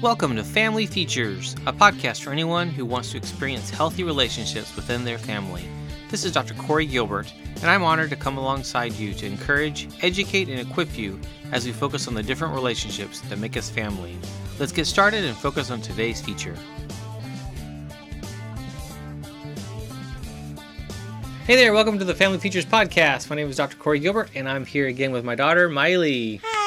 Welcome to Family Features, a podcast for anyone who wants to experience healthy relationships within their family. This is Dr. Corey Gilbert, and I'm honored to come alongside you to encourage, educate, and equip you as we focus on the different relationships that make us family. Let's get started and focus on today's feature. Hey there, welcome to the Family Features Podcast. My name is Dr. Corey Gilbert, and I'm here again with my daughter, Miley. Hi.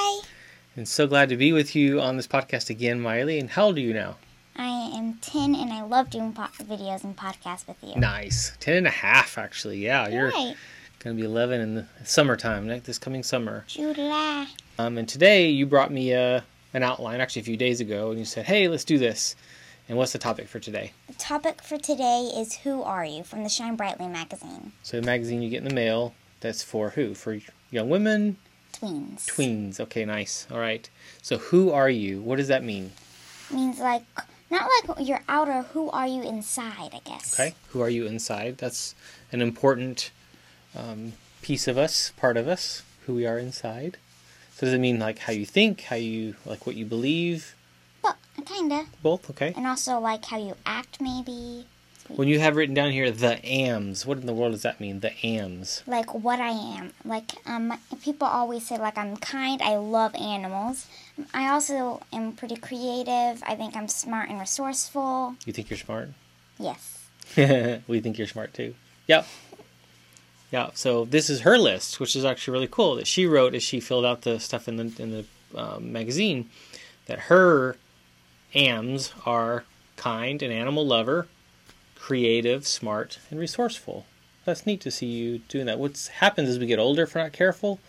And so glad to be with you on this podcast again, Miley. And how old are you now? I am 10 and I love doing po- videos and podcasts with you. Nice. Ten and a half, actually. Yeah, you're Right. going to be 11 in the summertime, like this coming summer. July. Um, and today you brought me uh, an outline, actually a few days ago, and you said, hey, let's do this. And what's the topic for today? The topic for today is Who Are You from the Shine Brightly magazine. So the magazine you get in the mail, that's for who? For young women? Tweens. Tweens. Okay, nice. All right. So who are you? What does that mean? Means like, not like you're outer, who are you inside, I guess. Okay. Who are you inside? That's an important um, piece of us, part of us, who we are inside. So does it mean like how you think, how you like what you believe? But, kinda. Both. Okay. And also like how you act, maybe. When you have written down here the AMS, what in the world does that mean? The AMS. Like what I am. Like, um, people always say, like, I'm kind, I love animals. I also am pretty creative. I think I'm smart and resourceful. You think you're smart? Yes. we think you're smart too. Yep. Yeah. So this is her list, which is actually really cool that she wrote as she filled out the stuff in the in the um, magazine. That her AMs are kind, an animal lover, creative, smart, and resourceful. That's neat to see you doing that. What happens as we get older, if we're not careful,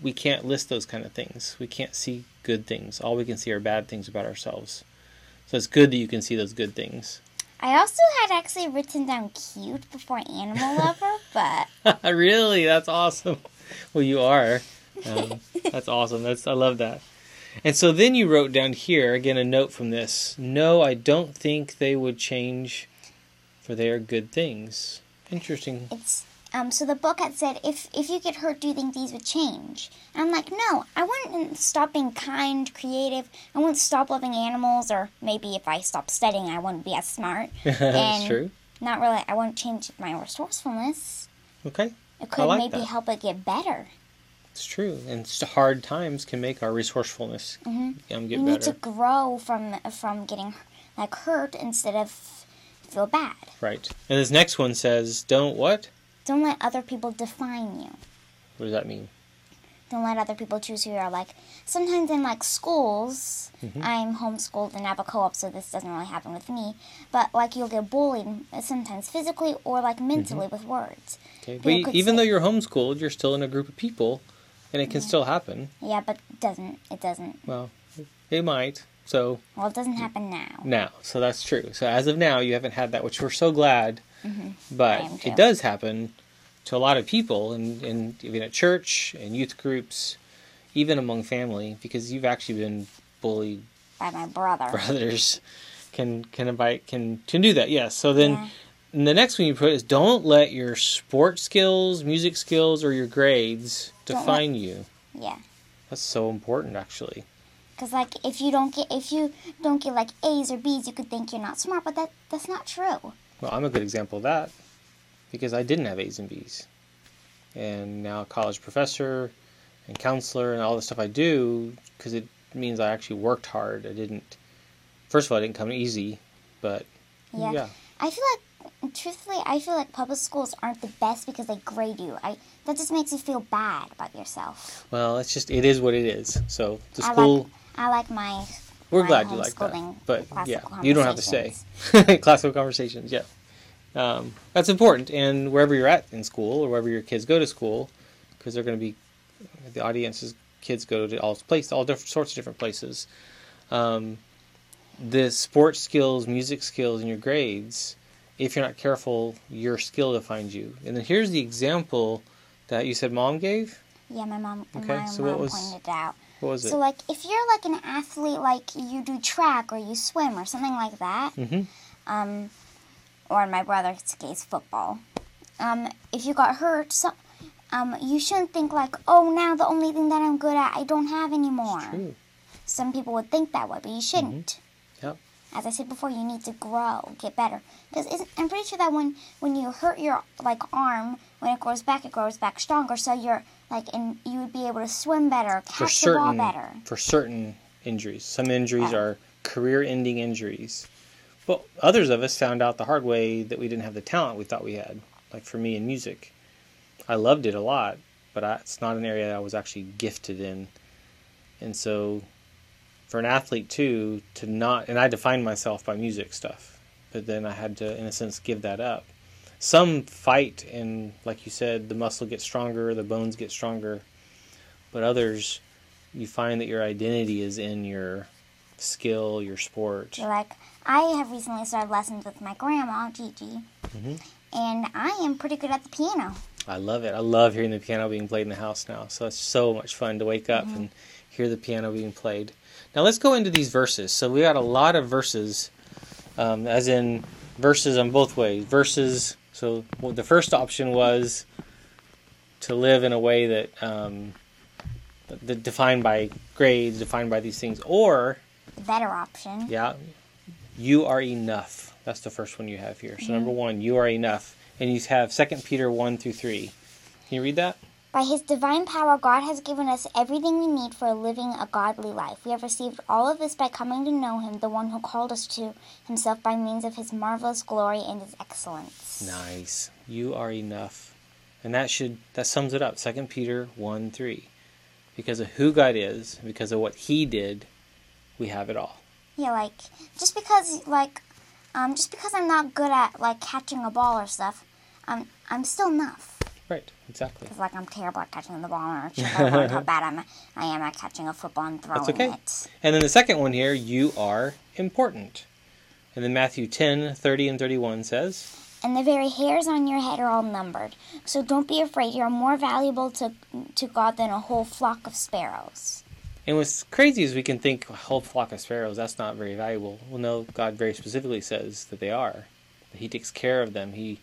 we can't list those kind of things. We can't see good things. All we can see are bad things about ourselves. So it's good that you can see those good things. I also had actually written down cute before animal lover, but really, that's awesome. Well, you are. Um, that's awesome. That's I love that. And so then you wrote down here again a note from this. No, I don't think they would change, for they are good things. Interesting. it's um. So the book had said, if if you get hurt, do you think these would change? And I'm like, no, I wouldn't stop being kind, creative. I wouldn't stop loving animals, or maybe if I stopped studying, I wouldn't be as smart. that's And- true. Not really. I wouldn't change my resourcefulness. Okay, It could like maybe that. help it get better. it's true. And hard times can make our resourcefulness um, get Mm-hmm. you need to grow from from getting like hurt instead of feel bad. Right. And this next one says, "Don't what? Don't let other people define you. What does that mean?" don't let other people choose who you are. Like sometimes in like schools, Mm-hmm. I'm homeschooled and have a co-op, so this doesn't really happen with me. But like you'll get bullied sometimes physically or like mentally with words. Okay. But People even say- though you're homeschooled, you're still in a group of people, and it can still happen. Yeah, but it doesn't. It doesn't. Well, it might. So Well, it doesn't happen now. now, so that's true. So as of now, you haven't had that, which we're so glad. Mm-hmm. I But it does happen to a lot of people, and, and even at church and youth groups, even among family, because you've actually been bullied. By my brother. Brothers can can invite can can do that. Yes. So then. Yeah. The next one you put is don't let your sport skills, music skills, or your grades Don't let- define you. Yeah. That's so important, actually. Cause like if you don't get if you don't get like A's or B's, you could think you're not smart, but that that's not true. Well, I'm a good example of that because I didn't have A's and B's. And now a college professor and counselor and all the stuff I do because it means I actually worked hard. I didn't, first of all, I didn't come easy, but Yeah. yeah. I feel like, truthfully, I feel like public schools aren't the best because they grade you. I that just makes you feel bad about yourself. Well, it's just, it is what it is. So the I school, like I like my. we're my glad you like that. But yeah, you don't have to say. Classical conversations, yeah. Um, that's important. And wherever you're at in school or wherever your kids go to school, because they're going to be, the audiences, kids go to all places, all different sorts of different places. Um, the sports skills, music skills, and your grades, if you're not careful, your skill defines you. And then here's the example that you said mom gave. Yeah, my mom. Okay, my so mom what was- pointed out. What was it? So like, if you're like an athlete, like you do track or you swim or something like that, hmm um, or in my brother's case, football. Um, if you got hurt, so, um, you shouldn't think like, oh, now the only thing that I'm good at, I don't have anymore. True. some people would think that way, but you shouldn't. Yep. As I said before, you need to grow, get better. Because I'm pretty sure that when when you hurt your like arm, when it grows back, it grows back stronger. So you're like, and you would be able to swim better, For catch the ball better. for certain injuries. Some injuries Yeah. are career-ending injuries. But others of us found out the hard way that we didn't have the talent we thought we had. Like for me in music, I loved it a lot, but I, it's not an area that I was actually gifted in. And so, for an athlete too, to not and I defined myself by music stuff, but then I had to, in a sense, give that up. Some fight, and like you said, the muscle gets stronger, the bones get stronger, but others, you find that your identity is in your skill, your sport. Like I have recently started lessons with my grandma, Gigi, Mhm. and I am pretty good at the piano. I love it. I love hearing the piano being played in the house now. So it's so much fun to wake up and hear the piano being played. Now let's go into these verses. So we got a lot of verses, um, as in verses on both ways. Verses. So well, the first option was to live in a way that, um, that defined by grades, defined by these things, or The better option. yeah, you are enough. That's the first one you have here. So number one, you are enough, and you have Second Peter one through three. Can you read that? By his divine power, God has given us everything we need for living a godly life. We have received all of this by coming to know him, the one who called us to himself by means of his marvelous glory and his excellence. Nice. You are enough. And that should that sums it up. Second Peter one three. Because of who God is, because of what he did, we have it all. Yeah, like just because like um just because I'm not good at like catching a ball or stuff, um I'm still enough. Right, exactly. Because like I'm terrible at catching the ball, or just I learned how bad I'm, I am at catching a football and throwing That's okay. it. And then the second one here, you are important. And then Matthew 10, 30 and 31 says, And the very hairs on your head are all numbered. So don't be afraid. You're more valuable to to God than a whole flock of sparrows. And what's crazy is we can think a whole flock of sparrows, that's not very valuable. Well, no, God very specifically says that they are. He takes care of them. He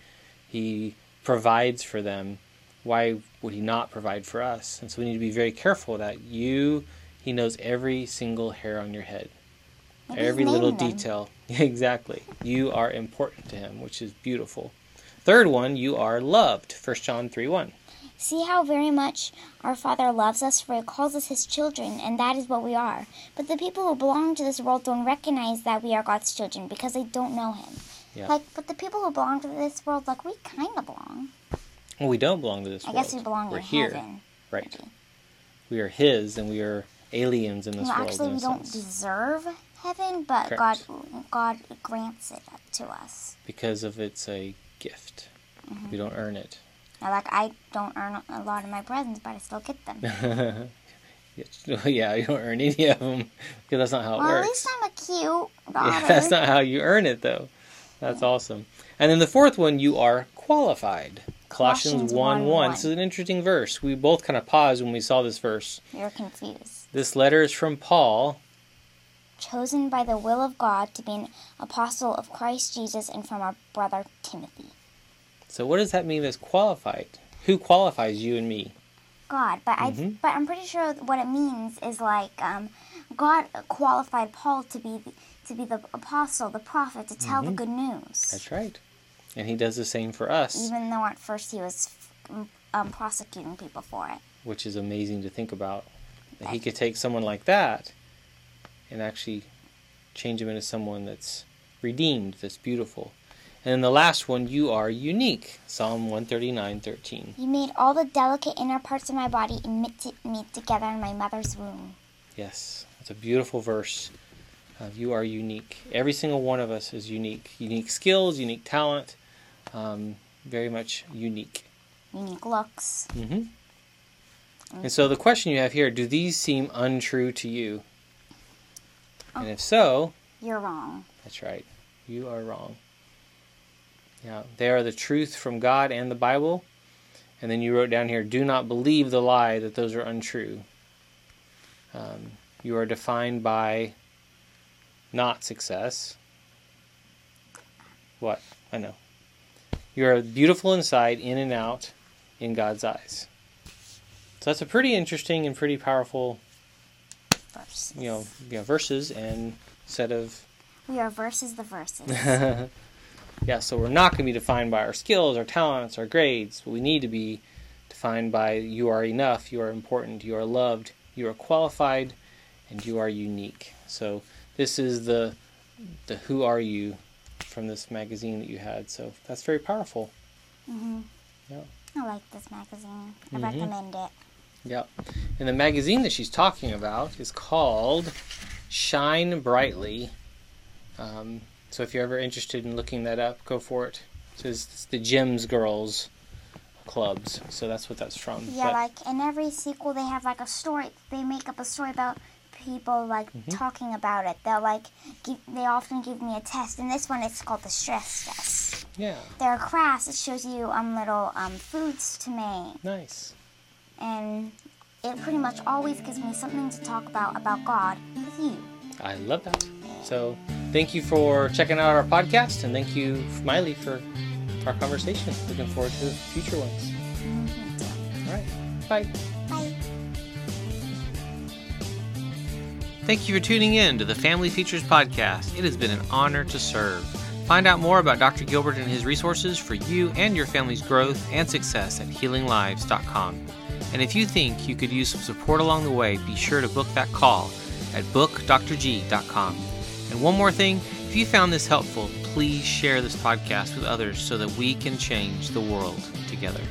He provides for them. Why would He not provide for us? And so we need to be very careful that you, He knows every single hair on your head, he's every little detail. exactly. You are important to Him, which is beautiful. Third one, you are loved. 1 John 3 1. See how very much our Father loves us, for He calls us His children, and that is what we are. But the people who belong to this world don't recognize that we are God's children because they don't know Him. Yeah. Like, but the people who belong to this world, like we kind of belong. Well, we don't belong to this I world. guess we belong We're in here. heaven. Right. maybe. We are His, and we are aliens in this Well, world. actually, we don't sense. deserve heaven, but Correct. God, God grants it to us. because of it's a gift. Mm-hmm. We don't earn it. Now, like I don't earn a lot of my presents, but I still get them. yeah, you don't earn any of them because that's not how it well, at least I'm a cute daughter. Yeah, that's not how you earn it, though. That's awesome. And then the fourth one, you are qualified. Colossians, Colossians 1 1. 1, This is an interesting verse. We both kind of paused when we saw this verse. You're confused. This letter is from Paul. Chosen by the will of God to be an apostle of Christ Jesus and from our brother Timothy. So, what does that mean as qualified? Who qualifies you and me? God, but Mhm. I but I'm pretty sure what it means is like um, God qualified Paul to be the, to be the apostle, the prophet, to tell the good news. Mm-hmm. That's right. And he does the same for us, Even though at first he was um, prosecuting people for it. which is amazing to think about. That he could take someone like that and actually change him into someone that's redeemed, that's beautiful. And then the last one, you are unique. Psalm 139:13. You made all the delicate inner parts of my body and knit me together in my mother's womb. Yes, it's a beautiful verse. Uh, you are unique. Every single one of us is unique. Unique skills, unique talent, um, very much unique. Unique looks. Mm-hmm. And so the question you have here: Do these seem untrue to you? And if so, You're wrong. that's right. You are wrong. Yeah, they are the truth from God and the Bible. And then you wrote down here: Do not believe the lie that those are untrue. Um, you are defined by not success. What? I know. You are beautiful inside, in and out, in God's eyes. So that's a pretty interesting and pretty powerful verses. you know, you know verses and set of We are versus the verses. yeah, so we're not going to be defined by our skills, our talents, our grades. We need to be defined by you are enough, you are important, you are loved, you are qualified, and you are unique. So this is the the who are you from this magazine that you had. So that's very powerful. hmm Yeah. I like this magazine. I Mhm. recommend it. Yep. And the magazine that she's talking about is called Shine Brightly. Um, so if you're ever interested in looking that up, go for it. So it's, it's the Gems Girls clubs. So that's what that's from. Yeah, But- like in every sequel, they have like a story. They make up a story about people like Mhm. talking about it. They'll like give. They often give me a test. And this one, it's called the stress test. yeah, There are crafts. It shows you um little um foods to make, nice. and it pretty much always gives me something to talk about about God with you. I love that. So thank you for checking out our podcast, and thank you, Miley, for our conversation. Looking forward to future ones. Mhm. All right, bye. Bye. Thank you for tuning in to the Family Features Podcast. It has been an honor to serve. Find out more about Dr. Gilbert and his resources for you and your family's growth and success at healinglives.com. And if you think you could use some support along the way, be sure to book that call at bookdrg.com. And one more thing if you found this helpful, please share this podcast with others so that we can change the world together.